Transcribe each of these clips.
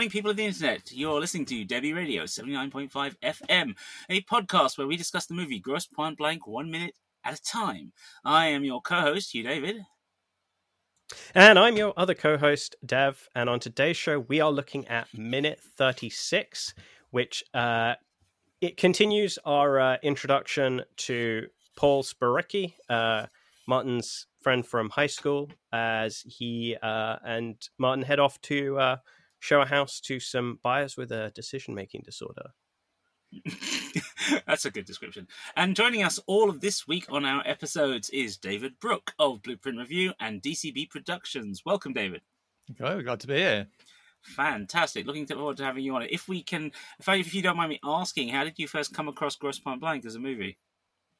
Morning, people of the internet. You're listening to Debi Radio 79.5 FM, a podcast where we discuss the movie Grosse Pointe Blank one minute at a time. I am your co host, Hugh David. And I'm your other co host, Dev. And on today's show, we are looking at minute 36, which uh, it continues our uh, introduction to Paul Spericki, uh, Martin's friend from high school, as he uh, and Martin head off to uh, show a house to some buyers with a decision making disorder. That's a good description. And joining us all of this week on our episodes is David Brook of Blueprint Review and DCB Productions. Welcome, David. Hello, glad to be here. Fantastic. Looking forward to having you on it. If we can, if, I, if you don't mind me asking, how did you first come across Grosse Pointe Blank as a movie?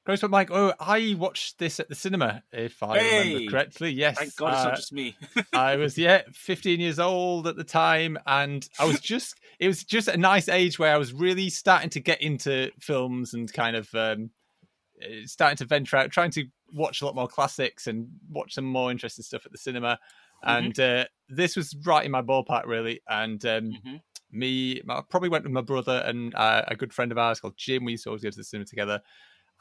Grosse Pointe Blank. Oh, I watched this at the cinema, if I Hey! remember correctly. Yes. Thank God it's Uh, not just me. I was yeah, 15 years old at the time, and I was just it was just a nice age where I was really starting to get into films and kind of um, eh, starting to venture out, trying to watch a lot more classics and watch some more interesting stuff at the cinema. Mm-hmm. And uh, this was right in my ballpark, really. And um, Mhm. me, I probably went with my brother and uh, a good friend of ours called Jim. We used to always go to the cinema together,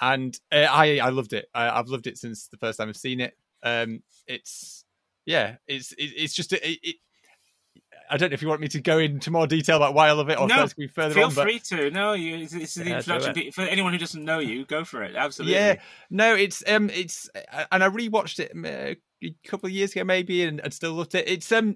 and uh, I I loved it. I, I've loved it since the first time I've seen it. Um, it's yeah, it's it, it's just it, it. I don't know if you want me to go into more detail about why I love it, or No, we further Feel on. But free to. No, you, it's, it's the Yeah, introduction. For anyone who doesn't know you, go for it. Absolutely. yeah, no, it's um, it's and I rewatched it uh, a couple of years ago, maybe, and, and still loved it. It's um,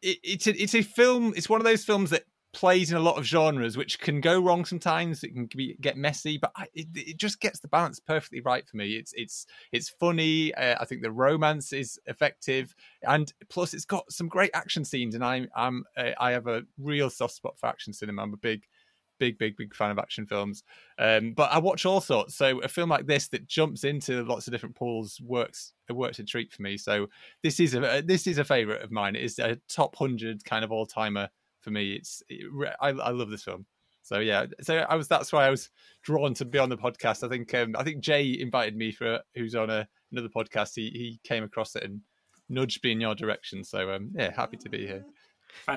it, it's a, it's a film. It's one of those films that plays in a lot of genres, which can go wrong sometimes. It can be, get messy, but I, it, it just gets the balance perfectly right for me. It's it's it's funny. Uh, I think the romance is effective, and plus it's got some great action scenes. And I'm I'm uh, I have a real soft spot for action cinema. I'm a big big big big fan of action films um but i watch all sorts so a film like this that jumps into lots of different pools works it works a treat for me so this is a this is a favorite of mine it is a top 100 kind of all-timer for me it's it, I, I love this film. So yeah so i was that's why i was drawn to be on the podcast. I think um i think jay invited me for who's on a, another podcast. He he came across it and nudged me in your direction. So um yeah happy to be here.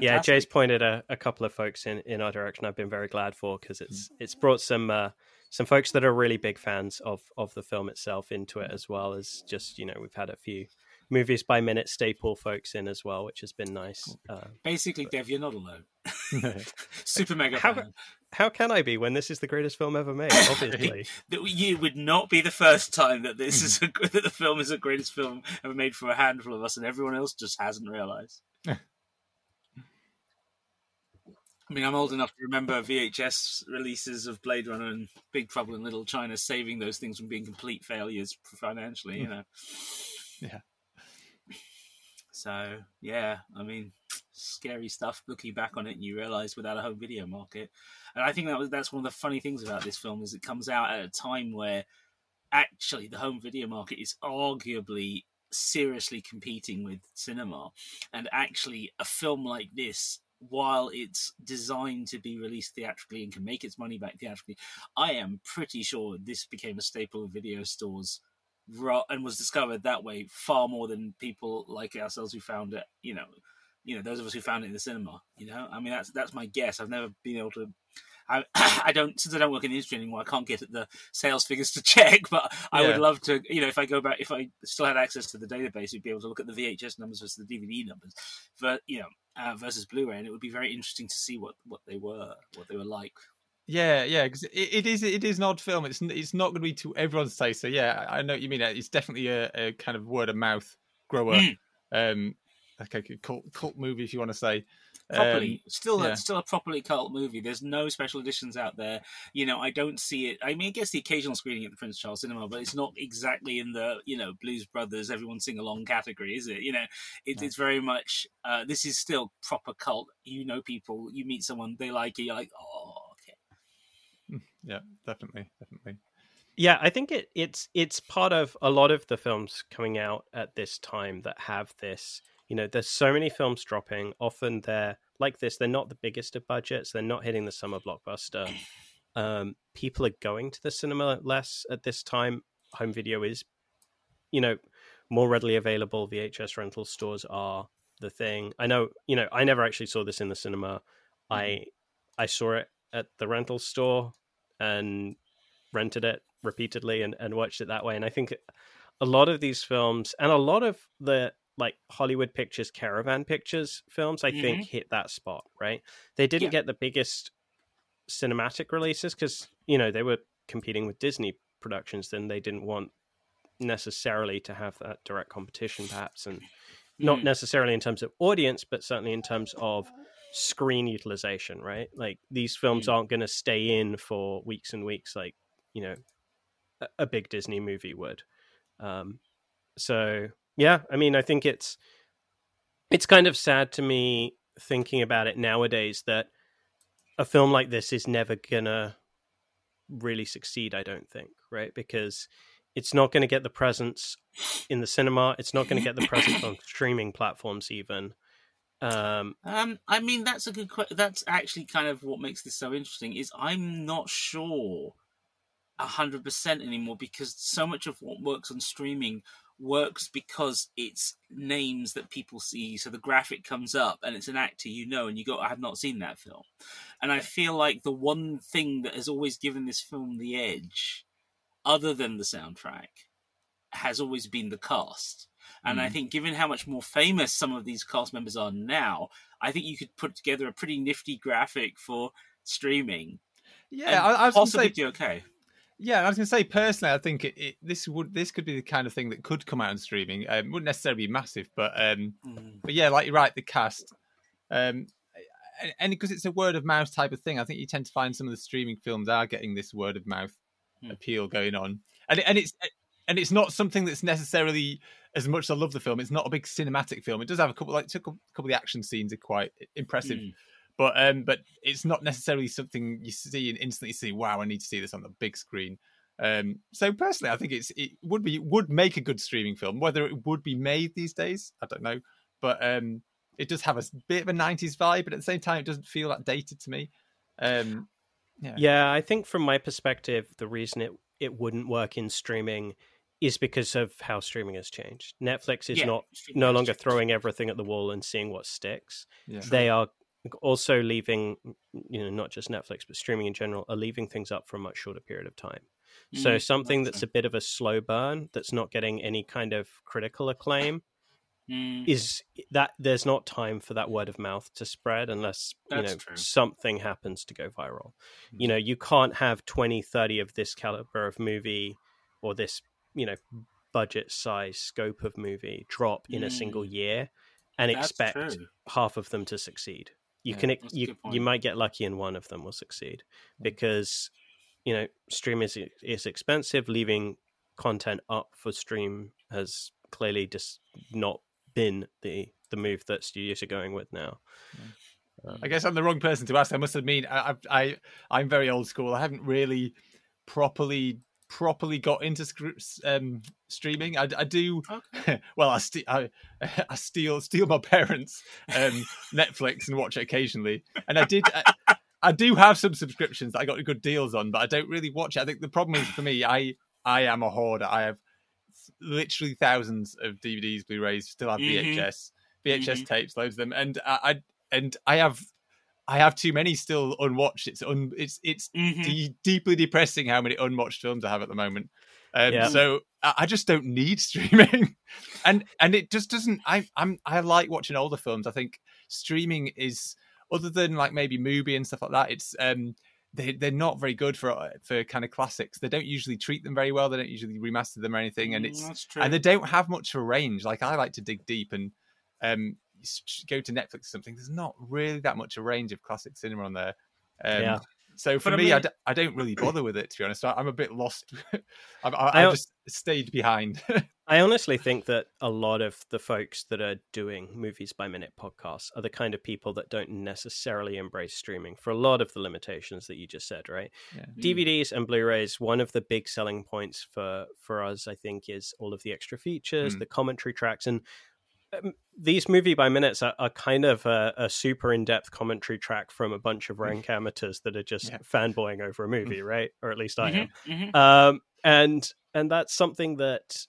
Yeah, Jay's pointed a, a couple of folks in, in our direction. I've been very glad for because it's it's brought some uh, some folks that are really big fans of of the film itself into it as well as just you know we've had a few movies by minute staple folks in as well, which has been nice. Uh, Basically, Dev, you're not alone. Super mega How- fan. how can I be when this is the greatest film ever made? Obviously, That you would not be the first time that this is a, that the film is the greatest film ever made for a handful of us, and everyone else just hasn't realised. I mean, I'm old enough to remember VHS releases of Blade Runner and Big Trouble in Little China saving those things from being complete failures financially, you know. Yeah. So, yeah, I mean, scary stuff looking back on it and you realize without a home video market. And I think that was that's one of the funny things about this film is it comes out at a time where actually the home video market is arguably seriously competing with cinema and actually a film like this while it's designed to be released theatrically and can make its money back theatrically i am pretty sure this became a staple of video stores and was discovered that way far more than people like ourselves who found it you know you know those of us who found it in the cinema you know i mean that's that's my guess i've never been able to I, I don't since I don't work in the industry anymore. I can't get at the sales figures to check, but I would love to. You know, if I go back, if I still had access to the database, we'd be able to look at the VHS numbers versus the DVD numbers, but you know, uh, versus Blu-ray, and it would be very interesting to see what what they were, what they were like. Yeah, yeah, because it, it is it is an odd film. It's it's not going to be to everyone's taste. So yeah, I know what you mean. It's definitely a, a kind of word of mouth grower, Mm. um, like a cult cult movie if you want to say. properly Um, still yeah. a, still a properly cult movie there's no special editions out there you know i don't see it i mean i guess the occasional screening at the prince charles cinema but it's not exactly in the you know blues brothers everyone sing along category is it you know it, it's very much uh, this is still proper cult you know people you meet someone they like it you're like oh yeah, definitely, definitely. Yeah, I think it it's it's part of a lot of the films coming out at this time that have this. You know, there's so many films dropping. Often they're like this. They're not the biggest of budgets. They're not hitting the summer blockbuster. Um, people are going to the cinema less at this time. Home video is, you know, more readily available. VHS rental stores are the thing. I know, you know, I never actually saw this in the cinema. Mm-hmm. I I saw it at the rental store and rented it repeatedly and, and watched it that way. And I think a lot of these films and a lot of the like Hollywood Pictures, Caravan Pictures films, I think hit that spot, right? They didn't Mm-hmm. Yeah. get the biggest cinematic releases because, you know, they were competing with Disney productions, then they didn't want necessarily to have that direct competition, perhaps, and not Mm. necessarily in terms of audience, but certainly in terms of screen utilization, right? Like these films Mm. aren't going to stay in for weeks and weeks, like you know, a, a big Disney movie would. Um, so yeah, I mean, I think it's it's kind of sad to me thinking about it nowadays that a film like this is never gonna really succeed. I don't think, right? Because it's not going to get the presence in the cinema. It's not going to get the presence on streaming platforms, even. Um, Um, I mean, that's a good question. That's actually kind of what makes this so interesting. Is I'm not sure a hundred percent anymore because so much of what works on streaming works because it's names that people see. So the graphic comes up and it's an actor you know, and you go, "I have not seen that film." And I feel like the one thing that has always given this film the edge, other than the soundtrack, has always been the cast. And I Mm. think, given how much more famous some of these cast members are now, I think you could put together a pretty nifty graphic for streaming. Yeah, I, I was going to possibly say do okay. Yeah, I was going to say personally, I think it, it, this would this could be the kind of thing that could come out on streaming. Um, wouldn't necessarily be massive, but um, Mm. but yeah, like you're right, the cast, um, and- because it's a word of mouth type of thing, I think you tend to find some of the streaming films are getting this word of mouth Hmm. appeal going on, and and it's and it's not something that's necessarily as much as I love the film. It's not a big cinematic film. It does have a couple like a couple of the action scenes are quite impressive, Mm. but um, but it's not necessarily something you see and instantly see. Wow, I need to see this on the big screen. Um, so personally, I think it's it would be would make a good streaming film. Whether it would be made these days, I don't know, but um, it does have a bit of a '90s vibe, but at the same time, it doesn't feel that dated to me. Um, yeah, Yeah, I think from my perspective, the reason it, it wouldn't work in streaming is because of how streaming has changed. Netflix is Yeah, not no longer changed. throwing everything at the wall and seeing what sticks. yeah. They are also leaving, you know, not just Netflix, but streaming in general, are leaving things up for a much shorter period of time. So Mm, something that's that's a bit of a slow burn, that's not getting any kind of critical acclaim, Mm. is that there's not time for that word of mouth to spread unless you know true. something happens to go viral you Mm. know you can't have 20 30 of this caliber of movie or this you know budget size scope of movie drop in a single mm. year and That's expect true. half of them to succeed you Yeah, can you you might get lucky and one of them will succeed Mm. because you know stream is is expensive leaving content up for stream has clearly just not been the the move that studios are going with now mm. uh, I guess I'm the wrong person to ask. I must admit, I, I, I I'm very old school. I haven't really properly properly got into um, streaming. I, I do. Okay. well, I, ste- I I steal steal my parents' um, Netflix and watch it occasionally, and I did. I, I do have some subscriptions that I got good deals on, but I don't really watch it. I think the problem is for me, I I am a hoarder. I have literally thousands of DVDs, Blu-rays, still have. VHS, VHS Mhm. tapes, loads of them, and I and I have I have too many still unwatched. It's un, it's it's Mhm. de- deeply depressing how many unwatched films I have at the moment. Um, Yeah. So I, I just don't need streaming, and and it just doesn't. I I'm I like watching older films. I think streaming is other than like maybe movie and stuff like that. It's um they they're not very good for uh, for kind of classics. They don't usually treat them very well. They don't usually remaster them or anything, and Mm, it's that's true. and they don't have much of a range. Like I like to dig deep and um go to Netflix or something. There's not really that much a range of classic cinema on there. Um, Yeah. So for But I me, I, mean- d- I don't really bother with it to be honest. I, I'm a bit lost. I, I, I I just stayed behind. I honestly think that a lot of the folks that are doing movies by minute podcasts are the kind of people that don't necessarily embrace streaming for a lot of the limitations that you just said, right? Yeah. Mm. DVDs and Blu-rays, one of the big selling points for for us, I think, is all of the extra features, Mm. the commentary tracks, and um, these movie by minutes are, are kind of a, a super in-depth commentary track from a bunch of rank amateurs that are just Yeah. fanboying over a movie, right? Or at least I am Mhm, mhm. um and and that's something that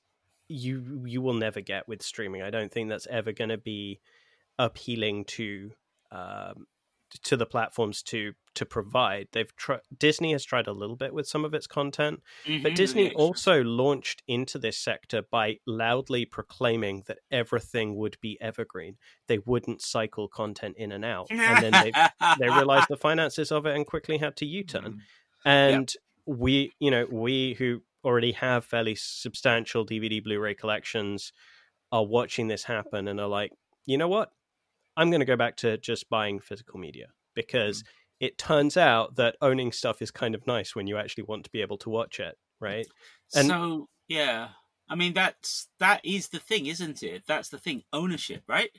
you you will never get with streaming i don't think that's ever going to be appealing to um, to the platforms to to provide. They've tried Disney has tried a little bit with some of its content, Mhm, but Disney also launched into this sector by loudly proclaiming that everything would be evergreen. They wouldn't cycle content in and out, and then they they realized the finances of it and quickly had to U-turn. Mm. And we, you know, we who already have fairly substantial DVD Blu-ray collections are watching this happen and are like, you know what? I'm going to go back to just buying physical media because it turns out that owning stuff is kind of nice when you actually want to be able to watch it, right? And- so yeah, I mean that's that is the thing, isn't it? That's the thing, ownership, right?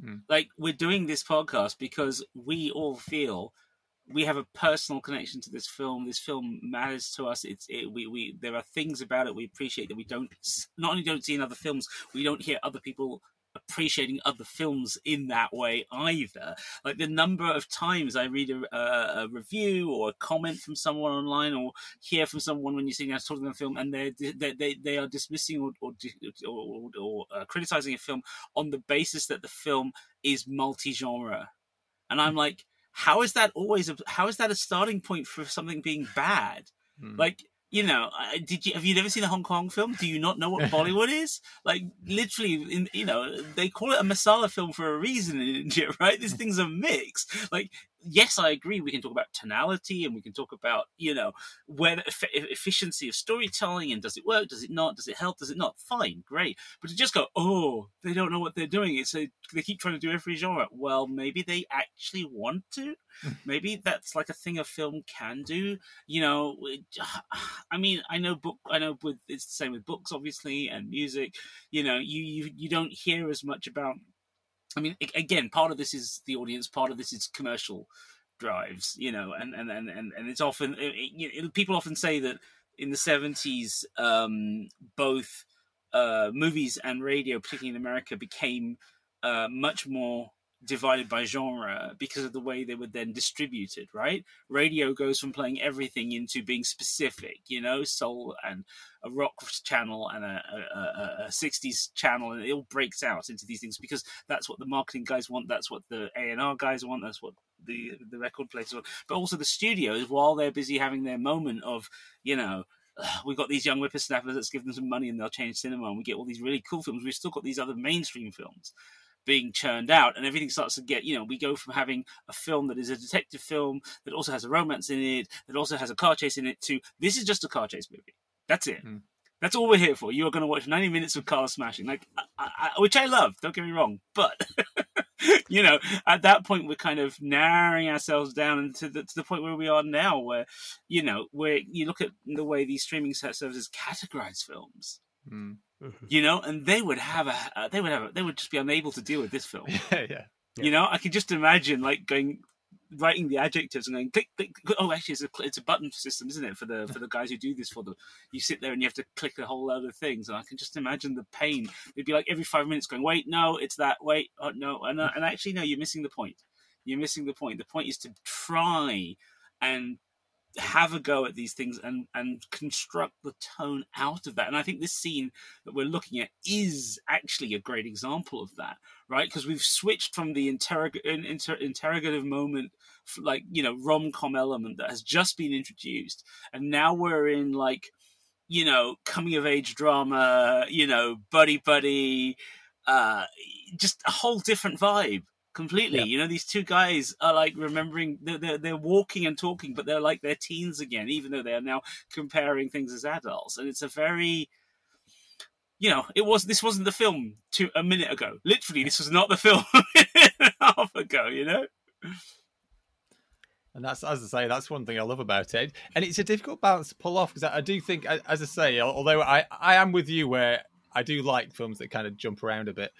Hmm. Like we're doing this podcast because we all feel we have a personal connection to this film. This film matters to us. It's it, we we there are things about it we appreciate that we don't not only don't see in other films, we don't hear other people appreciating other films in that way either. Like the number of times I read a, a, a review or a comment from someone online or hear from someone when you're sitting down talking about a film and they're, they they they are dismissing or or, or, or uh, criticizing a film on the basis that the film is multi-genre, and I'm like, how is that always? A, how is that a starting point for something being bad? Mm. Like you know, did you have you never seen a Hong Kong film? Do you not know what Bollywood is? Like literally, in you know, they call it a masala film for a reason in India, right? These mm. thing's are mixed. Like, yes, I agree. We can talk about tonality and we can talk about you know where the efficiency of storytelling and does it work? Does it not? Does it help? Does it not? Fine, great. But to just go, oh, they don't know what they're doing. It's a, they keep trying to do every genre. Well, maybe they actually want to. Hmm. Maybe that's like a thing a film can do you know it- i mean i know book i know with it's the same with books obviously and music you know you you, you don't hear as much about i mean again part of this is the audience part of this is commercial drives you know and and and and, and it's often it, it- people often say that in the 70s um both uh movies and radio particularly in america became uh much more divided by genre uh, because of the way they were then distributed right radio goes from playing everything into being specific, you know, soul and a rock channel and a, a, a, a 60s channel, and it all breaks out into these things because that's what the marketing guys want, that's what the A&R guys want, that's what the the record players want. But also the studios, while they're busy having their moment of, you know, we've got these young whippersnappers, let's give them some money and they'll change cinema, and we get all these really cool films. We've still got these other mainstream films being churned out, and everything starts to get, you know, we go from having a film that is a detective film that also has a romance in it, that also has a car chase in it, to this is just a car chase movie. That's it. Mm. That's all we're here for. You are going to watch 90 minutes of car smashing, like, I, I, which I love. Don't get me wrong, but you know, at that point, we're kind of narrowing ourselves down to the, to the point where we are now, where you know, where you look at the way these streaming services categorize films, Mm. Mhm. you know, and they would have a, uh, they would have, a, they would just be unable to deal with this film. Yeah, yeah. You know, I could just imagine like going, writing the adjectives and going click, click. click. Oh, actually, it's a it's a button system, isn't it? For the for the guys who do this for them, you sit there and you have to click a whole of things, and I can just imagine the pain. It'd be like every five minutes going, wait, no, it's that. Wait, oh, no, and, uh, and actually, no, you're missing the point. You're missing the point. The point is to try and have a go at these things and and construct the tone out of that. And I think this scene that we're looking at is actually a great example of that, right? Because we've switched from the interrog- inter- interrogative moment, like you know, rom com element that has just been introduced, and now we're in like you know, coming of age drama, you know, buddy buddy, uh, just a whole different vibe completely. Yeah. You know, these two guys are like remembering they're, they're they're walking and talking, but they're like they're teens again, even though they are now comparing things as adults, and it's a very you know, it was this wasn't the film to a minute ago. Literally, this was not the film a minute and a half ago. You know, And that's, as I say, that's one thing I love about it. And it's a difficult balance to pull off because I, I do think, as I say, although I, I am with you where I do like films that kind of jump around a bit,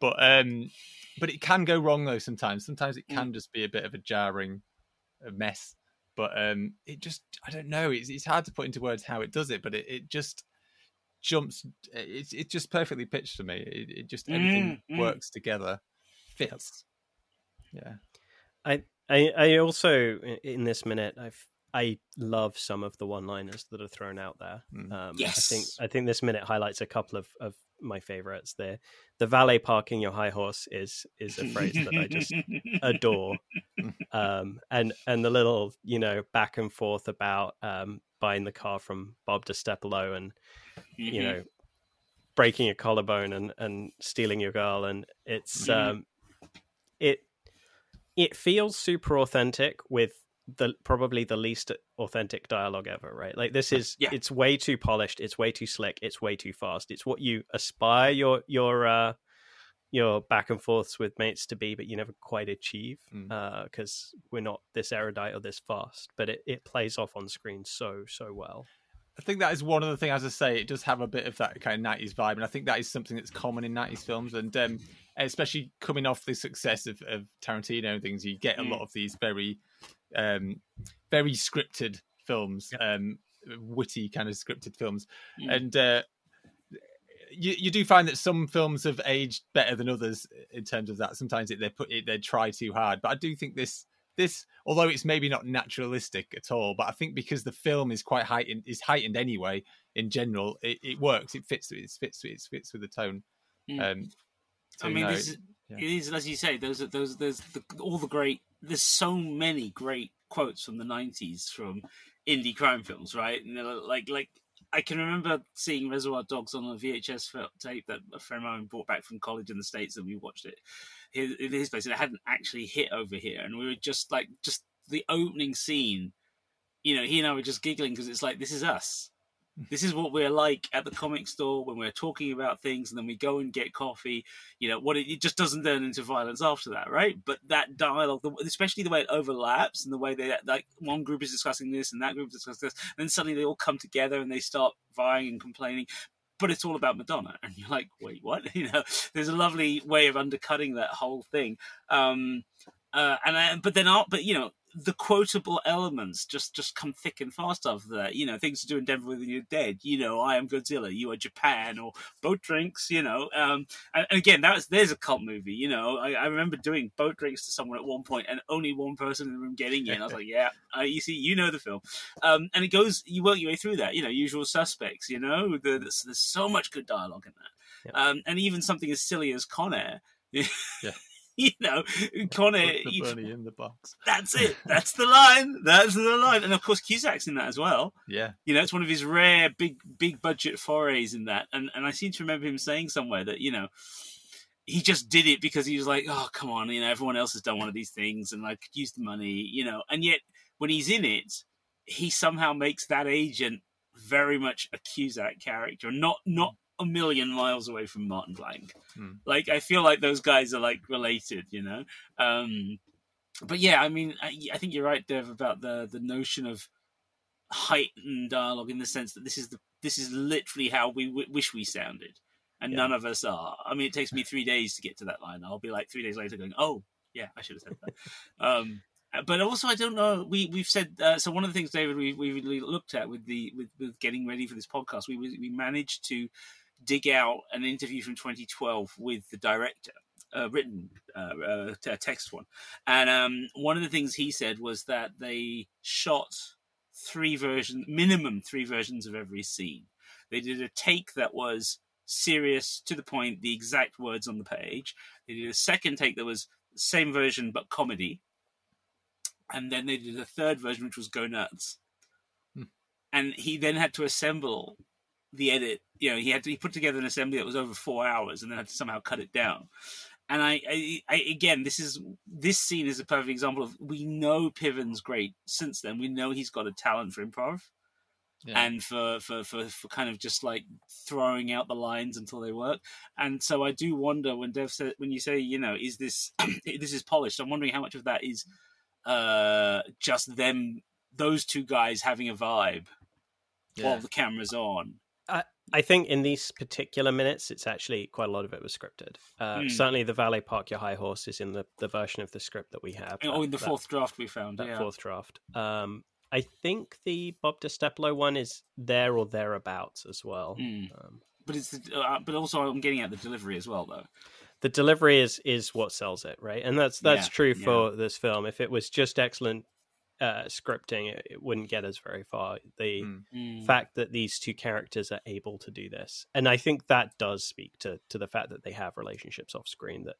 but um, but it can go wrong though sometimes. Sometimes it can just be a bit of a jarring mess. But um, it just, I don't know. It's, it's hard to put into words how it does it, but it, it just jumps. It's it's just perfectly pitched to me. It, it just everything Mm, mm. works together, fits. Yeah. I, I I also in this minute I've I love some of the one-liners that are thrown out there. Mm. Um, Yes. I think I think this minute highlights a couple of, of my favorites. The the valet parking your high horse is is a phrase that I just adore. Um, and and the little you know back and forth about um, buying the car from Bob DeStepolo and Mhm. you know breaking your collarbone and and stealing your girl and it's Mhm. um it it feels super authentic with the probably the least authentic dialogue ever right like this is Yeah. it's way too polished it's way too slick it's way too fast it's what you aspire your your uh your back and forths with mates to be but you never quite achieve Mm. uh because we're not this erudite or this fast but it, it plays off on screen so so well I think that is one of the things, as I say, it does have a bit of that kind of 90s vibe. And I think that is something that's common in 90s films. And um, especially coming off the success of, of Tarantino and things, you get a Mm. lot of these very, um, very scripted films, um, witty kind of scripted films. Mm. And uh, you, you do find that some films have aged better than others in terms of that. Sometimes it, they put it, they try too hard. But I do think this this although it's maybe not naturalistic at all but i think because the film is quite heightened is heightened anyway in general it, it works it fits it fits it fits with the tone Mm. um so, I mean, no, this is, yeah. it is as you say. Those are those. There's the, all the great. There's so many great quotes from the '90s from indie crime films, right? And they're like, like I can remember seeing Reservoir Dogs on a VHS tape that a friend of mine brought back from college in the states, and we watched it in his place, and it hadn't actually hit over here, and we were just like, just the opening scene. You know, he and I were just giggling because it's like this is us. This is what we're like at the comic store when we're talking about things, and then we go and get coffee. You know, what it, it just doesn't turn into violence after that, right? But that dialogue, especially the way it overlaps and the way they like one group is discussing this and that group is discussing this, and then suddenly they all come together and they start vying and complaining. But it's all about Madonna, and you're like, wait, what? You know, there's a lovely way of undercutting that whole thing. Um, uh, and I, but then, uh, but you know, the quotable elements just just come thick and fast after that. You know, things to do in Denver when you're dead. You know, I am Godzilla. You are Japan or boat drinks. You know, um, and, and again, that was there's a cult movie. You know, I, I remember doing boat drinks to someone at one point, and only one person in the room getting in. I was like, yeah, uh, you see, you know the film, um, and it goes. You work your way through that. You know, usual suspects. You know, the, there's, there's so much good dialogue in that, um, and even something as silly as Con Air. Yeah. You know, Con Air. Put the you- in the box that's it. That's the line. That's the line. And of course, Cusack's in that as well. yeah You know, it's one of his rare big, big budget forays in that. And and I seem to remember him saying somewhere that you know he just did it because he was like, oh come on, you know, everyone else has done one of these things, and I could use the money, you know. And yet, when he's in it, he somehow makes that agent very much a Cusack character, not not a million miles away from Martin Blank. Hmm. Like I feel like those guys are like related, you know. Um, but yeah, I mean, I, I think you're right, Dev, about the the notion of heightened dialogue in the sense that this is the this is literally how we w- wish we sounded, and Yeah. none of us are. I mean, it takes me three days to get to that line. I'll be like three days later going, "Oh, yeah, I should have said that." um, but also, I don't know. We we've said uh, so. One of the things, David, we we really looked at with the with, with getting ready for this podcast, we we managed to dig out an interview from 2012 with the director, uh, written uh, uh, text one, and um, one of the things he said was that they shot three versions, minimum three versions of every scene. They did a take that was serious to the point, the exact words on the page. They did a second take that was same version but comedy, and then they did a third version which was go nuts. Hmm. And he then had to assemble the edit. You know, he had to he put together an assembly that was over four hours, and then had to somehow cut it down. And I, I, I again, this is this scene is a perfect example of we know Piven's great since then. We know he's got a talent for improv yeah and for, for, for, for kind of just like throwing out the lines until they work. And so I do wonder when Dev said when you say you know is this this is polished. I'm wondering how much of that is uh, just them those two guys having a vibe yeah while the camera's on. I think in these particular minutes, it's actually quite a lot of it was scripted. Uh, Hmm. Certainly, the valet park your high horse is in the, the version of the script that we have. oh, that- in the that- fourth draft we found. that yeah. fourth draft. Um, I think the Bob DeSteplo one is there or thereabouts as well. Mm. Um, But it's the, uh, but also I'm getting at the delivery as well though. the delivery is is what sells it, right? And that's that's Yeah, true yeah. for this film. If it was just excellent uh, scripting, it, it wouldn't get us very far. The Mm. Mm. fact that these two characters are able to do this, and I think that does speak to to the fact that they have relationships off screen. That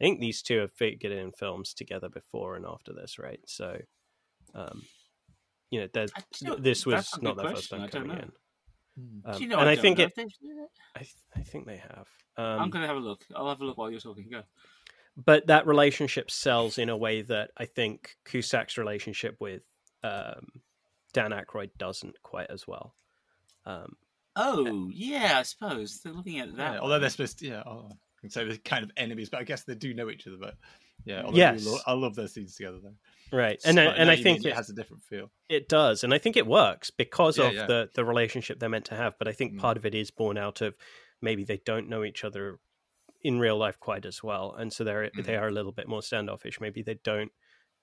I think these two have figured in films together before and after this, right? So, um, you know, there's- know, this was not good their first time I don't coming know. in. Mm. Um, you know, and I, don't think know it. they've- I, th- I think they have. I'm Um, going to have a look. I'll have a look while you're talking. Go. But that relationship sells in a way that I think Cusack's relationship with um, Dan Aykroyd doesn't quite as well. Um, Oh, yeah, I suppose they're looking at that. Yeah, although they're supposed to, yeah, oh, I can say they're kind of enemies, but I guess they do know each other. But yeah, although I, Yes. lo- I love their scenes together though. right, and I, and I think it, it has a different feel. it does, and I think it works because Yeah, of yeah. the the relationship they're meant to have. But I think Mm. part of it is born out of maybe they don't know each other in real life quite as well, and so they're Mm. they are a little bit more standoffish. Maybe they don't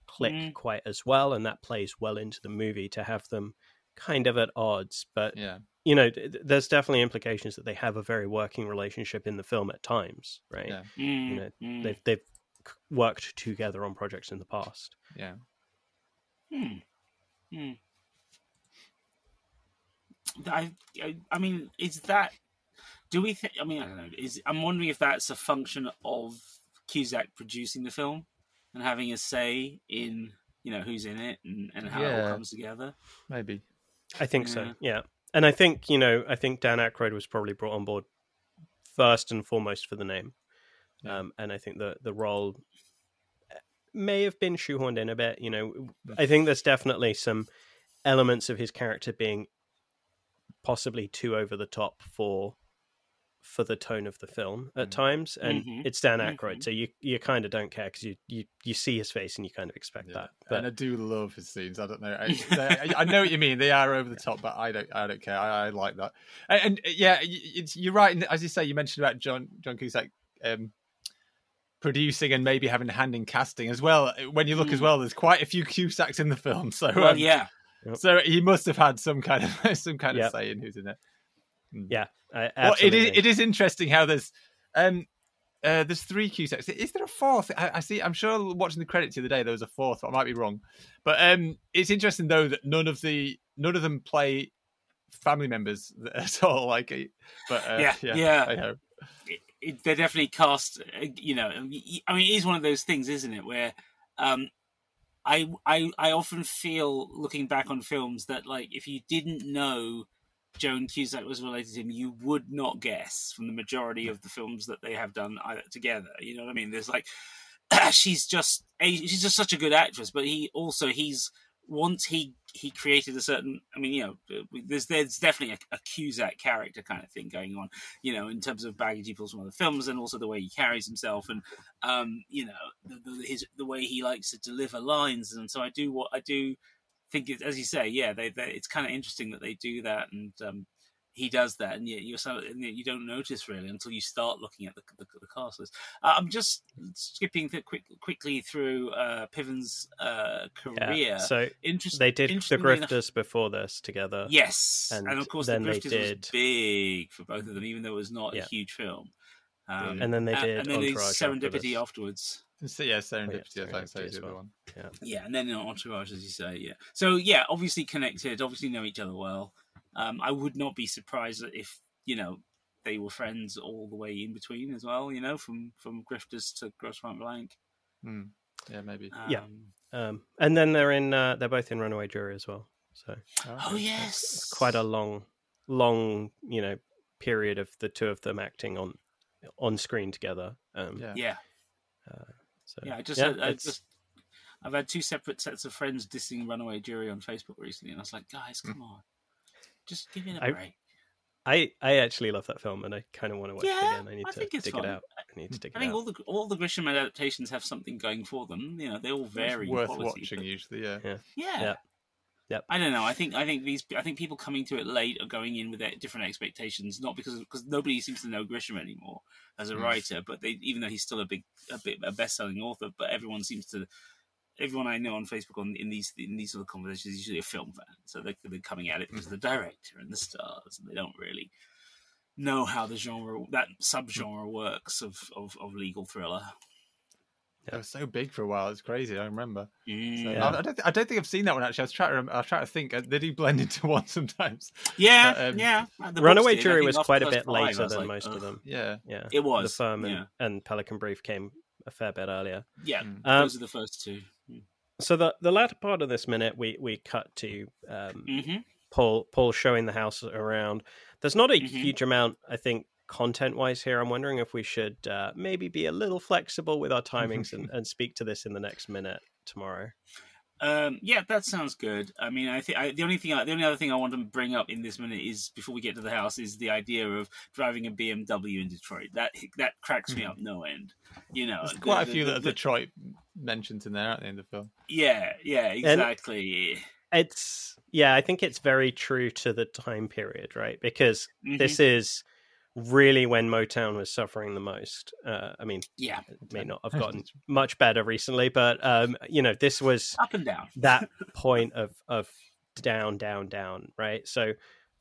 click Mm. quite as well, and that plays well into the movie to have them kind of at odds. But Yeah, you know, th- there's definitely implications that they have a very working relationship in the film at times, right? Yeah. Mm, You know, mm. They've they've worked together on projects in the past. yeah. Hmm. Hmm. I, I, I mean, is that? Do we think? I mean, I don't know. Is I'm wondering if that's a function of Cusack producing the film and having a say in you know who's in it and, and how it all comes together. Maybe. I think Yeah. so. Yeah, and I think you know, I think Dan Aykroyd was probably brought on board first and foremost for the name, Yeah. um, and I think the the role may have been shoehorned in a bit. You know, I think there's definitely some elements of his character being possibly too over the top for for the tone of the film at Mhm. times and Mhm. it's Dan Aykroyd Mhm. so you you kind of don't care because you, you you see his face and you kind of expect Yeah. that and I do love his scenes. I don't know. I, they- I know what you mean. They are over the top, but I don't. I don't care. I, I like that. And, and yeah, it's, you're right. As you say, you mentioned about John John Cusack um, producing and maybe having a hand in casting as well. When you look as Mm. well, there's quite a few Cusacks in the film. So Well, um, yeah, so he must have had some kind of some kind Yep. of say in who's in it. Yeah I, Well, it is. It is interesting how there's um uh, there's three Cusacks. Is there a fourth? I, I see. I'm sure watching the credits the other day there was a fourth, but I might be wrong. But um, it's interesting though that none of the none of them play family members at all. Like, uh, but uh, Yeah, yeah, yeah. I know. it, it, they're definitely cast. uh, You know, I mean, it is one of those things, isn't it? Where um, I, I, I often feel looking back on films that, like, if you didn't know Joan Cusack was related to him, you would not guess from the majority of the films that they have done together. You know what I mean? There's like, she's just she's just such a good actress, but he also he's once he he created a certain i mean you know there's there's definitely a, a cusack character kind of thing going on you know in terms of baggage he pulls from other films and also the way he carries himself and um you know the, the, his the way he likes to deliver lines and so i do what i do think as you say yeah they, they it's kind of interesting that they do that and um he does that, and you're so and you don't notice really until you start looking at the the, the cast list. Uh, I'm just skipping th- quick, quickly through uh, Piven's uh, career. yeah. so Interesting. they did the interestingly enough- grifters before this together Yes, And and, of course then the they Grifters did- was big for both of them, even though it was not Yeah. a huge film. Um, and then they did and then Entourage Serendipity afterwards. So, yeah, serendipity. Oh, yeah, I think so Serendipity is the other well. one. Yeah, and then Entourage, as you say. Yeah. So yeah, obviously connected. Obviously know each other well. Um, I would not be surprised if you know they were friends all the way in between as well. You know, from from Grifters to Grosse Pointe Blank. Hmm. Yeah, maybe. Um, Yeah. um and then they're in uh, they're both in runaway jury as well so Oh yes. it's quite a long long you know period of the two of them acting on on screen together um Yeah. Yeah. So Yeah, I just, yeah, had, I just, I've had two separate sets of friends dissing Runaway Jury on Facebook recently, and I was like, guys, hmm. come on, just give it a I- break. I I actually love that film, and I kind of want to watch Yeah, it again. I need I to think it's dig fun. it out. I need to dig I it think out. all the all the Grisham adaptations have something going for them. You know, they all vary. It's in worth quality, watching but- usually. Yeah. Yeah. Yeah. Yep. I don't know. I think I think these I think people coming to it late are going in with different expectations, not because because nobody seems to know Grisham anymore as a Mm. writer. But they even though he's still a big a bit a best selling author, but everyone seems to everyone I know on Facebook on in these in these sort of conversations is usually a film fan, so they're, they're coming at it because of the director and the stars, and they don't really know how the genre that subgenre works of of, of legal thriller. It was so big for a while. It's crazy. I remember. So, Mm. I, I don't. Th- I don't think I've seen that one actually. I was trying to. rem- I was trying to think. uh, They do blend into one sometimes. Yeah, But, um, yeah. The Runaway Jury was quite a bit five, later than like, most of them. Yeah. Yeah, It was. the firm and, yeah. and Pelican Brief came a fair bit earlier. Yeah, Mm. Um, those are the first two. So the the latter part of this minute, we we cut to um, Mm-hmm. Paul Paul showing the house around. There's not a Mhm. huge amount, I think, content wise here. I'm wondering if we should uh, maybe be a little flexible with our timings and, and speak to this in the next minute tomorrow. Um, yeah, that sounds good. I mean, I think the only thing, I, the only other thing I want to bring up in this minute is before we get to the house is the idea of driving a BMW in Detroit. That that cracks me Mhm. up no end. You know, There's quite the- a few the- that the- Detroit mentions in there at the end of the film. Yeah, yeah, exactly. It's yeah, I think it's very true to the time period, right? Because Mhm. this is really when Motown was suffering the most. Uh, I mean, yeah, it may not have gotten much better recently, but um, you know, this was up and down. that point of of down, down, down, right? So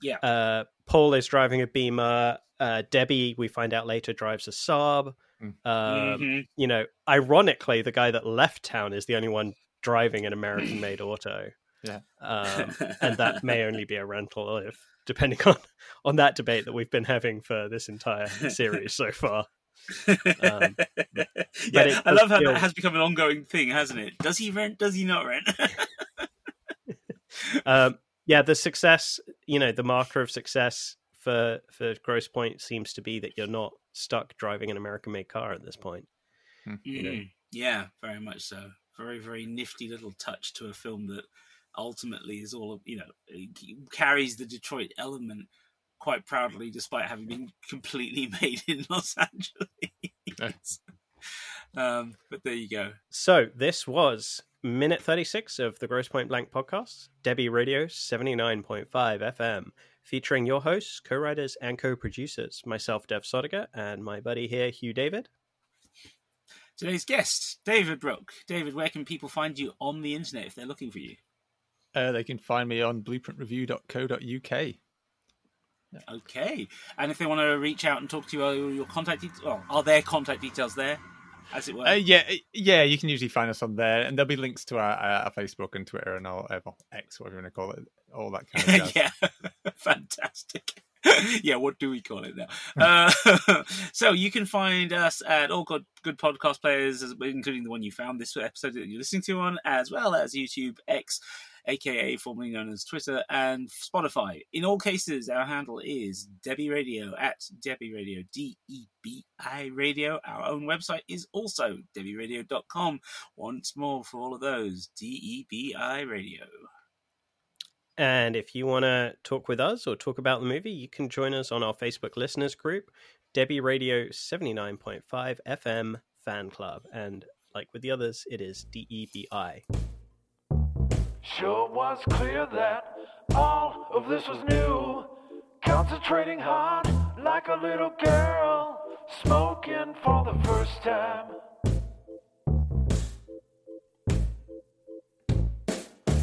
Yeah. uh, Paul is driving a Beamer. Uh, Debi, we find out later, drives a Saab. Mm. Um, Mhm. You know, ironically, the guy that left town is the only one driving an American-made auto. Yeah. um, and that may only be a rental if depending on on that debate that we've been having for this entire series so far Um, yeah, I love how feel- that has become an ongoing thing, hasn't it? Does he rent? Does he not rent? um, yeah the success you know the marker of success for for grosse pointe seems to be that you're not stuck driving an american made car at this point you know. Mm, yeah, very much so. Very, very nifty little touch to a film that ultimately is all of you know carries the Detroit element quite proudly, despite having been completely made in Los Angeles. um, but there you go. so this was minute 36 of the grosse pointe blank podcast debi radio 79.5 fm featuring your hosts co-writers and co-producers myself dev sodiger and my buddy here hugh david Today's guest, David Brook. David, where can people find you on the internet if they're looking for you? Uh, they can find me on blueprintreview.co.uk. Okay. And if they want to reach out and talk to you, are your contact details? Well, are there contact details there, as it were? Uh, yeah, uh, yeah, you can usually find us on there, and there'll be links to our, our Facebook and Twitter and all uh, well, X, whatever you want to call it, all that kind of jazz. yeah, fantastic. yeah, what do we call it now? uh, so you can find us at all good good podcast players, including the one you found this episode that you're listening to on, as well as YouTube X. AKA formerly known as Twitter and Spotify. In all cases, our handle is Debi Radio at Debi Radio, D E B I Radio. Our own website is also DebiRadio.com. Once more for all of those, D E B I Radio. And if you want to talk with us or talk about the movie, you can join us on our Facebook listeners group, Debi Radio 79.5 FM Fan Club. And like with the others, it is D E B I. Sure was clear that all of this was new. Concentrating hard like a little girl, smoking for the first time.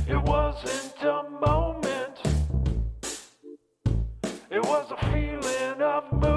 It wasn't a moment, it was a feeling of movement.